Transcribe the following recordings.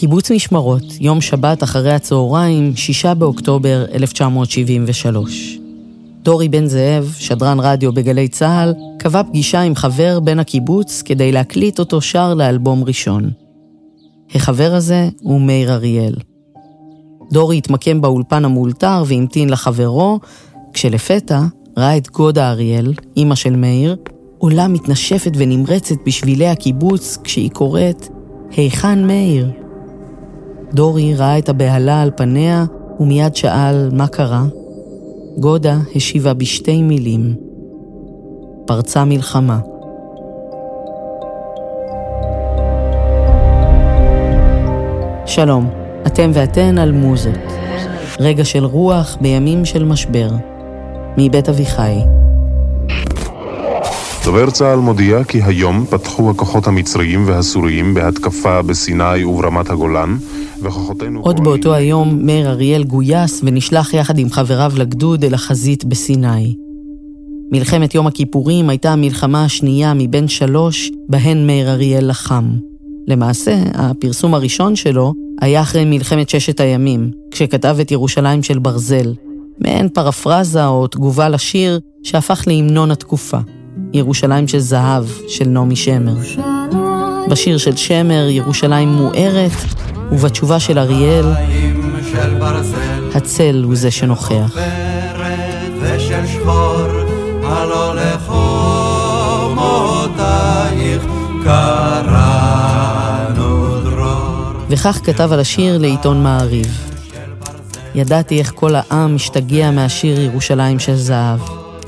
קיבוץ משמרות, יום שבת אחרי הצהריים, 6 באוקטובר 1973. דורי בן זאב, שדרן רדיו בגלי צה"ל, קבע פגישה עם חבר בן הקיבוץ כדי להקליט אותו שר לאלבום ראשון. החבר הזה הוא מאיר אריאל. דורי התמקם באולפן המאולתר והמתין לחברו, כשלפתע ראה את גודה אריאל, אימא של מאיר, עולה מתנשפת ונמרצת בשבילי הקיבוץ כשהיא קוראת היכן מאיר? דורי ראה את הבהלה על פניה ומיד שאל מה קרה. גודה השיבה בשתי מילים. פרצה מלחמה. שלום, אתם ואתן על מוזות. רגע של רוח בימים של משבר. מבית אביחי. דובר צה"ל מודיע כי היום פתחו הכוחות המצריים והסוריים בהתקפה בסיני וברמת הגולן, וכוחותינו... עוד באותו היום מאיר אריאל גויס ונשלח יחד עם חבריו לגדוד אל החזית בסיני. מלחמת יום הכיפורים הייתה המלחמה השנייה מבין שלוש בהן מאיר אריאל לחם. למעשה, הפרסום הראשון שלו היה אחרי מלחמת ששת הימים, כשכתב את ירושלים של ברזל, מעין פרפרזה או תגובה לשיר שהפך להמנון התקופה, ירושלים של זהב של נעמי שמר. בשיר של שמר ירושלים מוארת, ובתשובה של אריאל, הצל הוא זה שנוכח. וכך כתב על השיר לעיתון מעריב. ידעתי איך כל העם משתגע מהשיר ירושלים של זהב.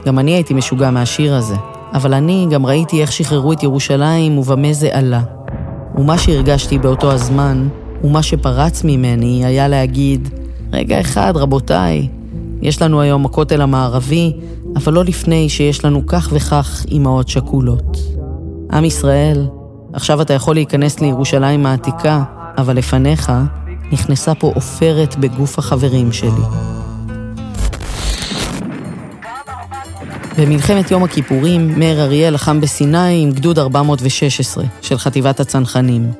גם אני הייתי משוגע מהשיר הזה, אבל אני גם ראיתי איך שחררו את ירושלים ובמה זה עלה. ומה שהרגשתי באותו הזמן, ומה שפרץ ממני, היה להגיד, רגע אחד, רבותיי, יש לנו היום הכותל המערבי, אבל לא לפני שיש לנו כך וכך אימהות שכולות. עם ישראל, עכשיו אתה יכול להיכנס לירושלים העתיקה, אבל לפניך נכנסה פה עופרת בגוף החברים שלי. במלחמת יום הכיפורים, מאיר אריאל לחם בסיני עם גדוד 416 של חטיבת הצנחנים.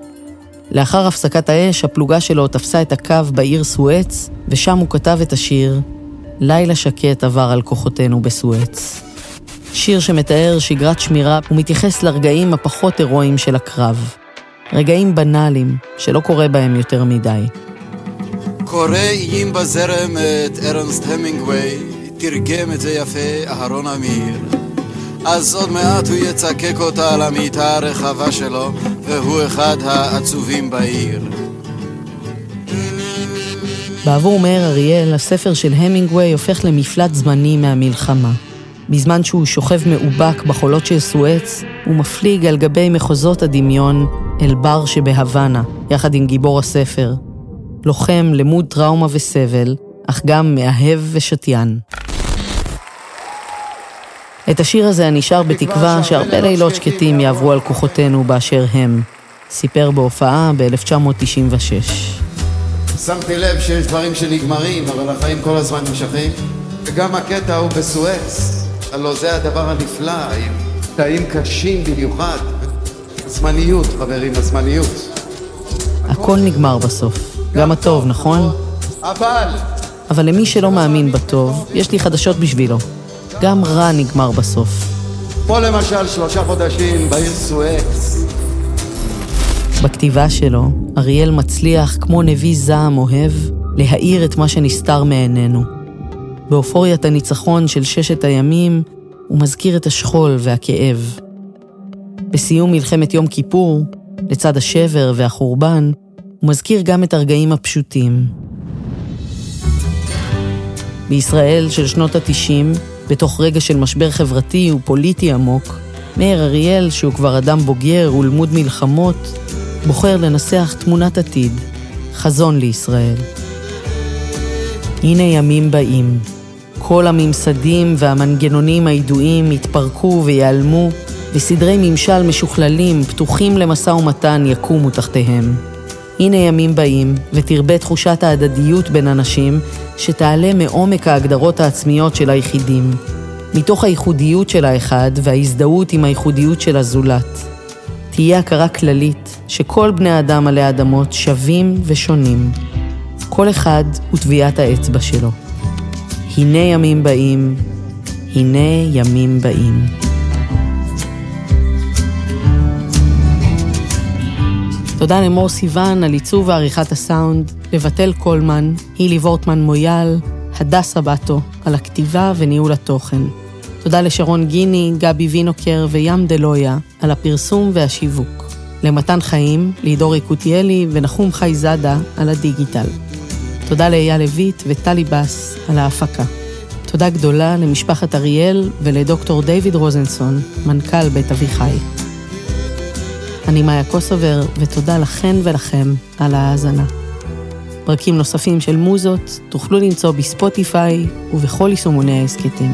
לאחר הפסקת האש, הפלוגה שלו תפסה את הקו בעיר סואץ, ושם הוא כתב את השיר "לילה שקט עבר על כוחותינו בסואץ". שיר שמתאר שגרת שמירה ומתייחס לרגעים הפחות הירואיים של הקרב. רגעים בנאליים, שלא קורה בהם יותר מדי. קורא איים בזרם את ארנסט המינגווי, תרגם את זה יפה אהרון אמיר. אז עוד מעט הוא יצקק אותה על המיטה הרחבה שלו, והוא אחד העצובים בעיר. בעבור מאיר אריאל, הספר של המינגווי הופך למפלט זמני מהמלחמה. בזמן שהוא שוכב מאובק בחולות של סואץ, הוא מפליג על גבי מחוזות הדמיון אל בר שבהוואנה, יחד עם גיבור הספר. לוחם למוד טראומה וסבל, אך גם מאהב ושתיין. את השיר הזה אני שר בתקווה שהרבה לילות שקטים יעברו על כוחותינו באשר הם, סיפר בהופעה ב-1996. שמתי לב שיש דברים שנגמרים, אבל החיים כל הזמן נמשכים. וגם הקטע הוא בסואץ, הלוא זה הדבר הנפלא, עם תאים קשים במיוחד. זמניות, חברים, הזמניות. הכל נגמר בסוף, גם הטוב, נכון? אבל... אבל למי שלא מאמין בטוב, יש לי חדשות בשבילו. גם רע נגמר בסוף. פה למשל שלושה חודשים בעיר סואץ. בכתיבה שלו, אריאל מצליח, כמו נביא זעם אוהב, להאיר את מה שנסתר מעינינו. באופוריית הניצחון של ששת הימים, הוא מזכיר את השכול והכאב. בסיום מלחמת יום כיפור, לצד השבר והחורבן, הוא מזכיר גם את הרגעים הפשוטים. בישראל של שנות ה-90, בתוך רגע של משבר חברתי ופוליטי עמוק, מאיר אריאל, שהוא כבר אדם בוגר ולמוד מלחמות, בוחר לנסח תמונת עתיד, חזון לישראל. הנה ימים באים. כל הממסדים והמנגנונים הידועים יתפרקו ויעלמו, וסדרי ממשל משוכללים, פתוחים למשא ומתן, יקומו תחתיהם. הנה ימים באים, ותרבה תחושת ההדדיות בין אנשים, שתעלה מעומק ההגדרות העצמיות של היחידים, מתוך הייחודיות של האחד וההזדהות עם הייחודיות של הזולת. תהיה הכרה כללית שכל בני האדם עלי אדמות שווים ושונים. כל אחד הוא טביעת האצבע שלו. הנה ימים באים, הנה ימים באים. תודה למור סיוון על עיצוב ועריכת הסאונד, לבטל קולמן, הילי וורטמן מויאל, הדס סבטו על הכתיבה וניהול התוכן. תודה לשרון גיני, גבי וינוקר וים דלויה על הפרסום והשיווק. למתן חיים, לידור יקותיאלי ונחום חי זאדה על הדיגיטל. תודה לאייל לויט וטלי בס על ההפקה. תודה גדולה למשפחת אריאל ולדוקטור דיוויד רוזנסון, מנכ"ל בית אביחי. אני מאיה קוסובר, ותודה לכן ולכם על ההאזנה. פרקים נוספים של מוזות תוכלו למצוא בספוטיפיי ובכל יישומוני ההסכתים.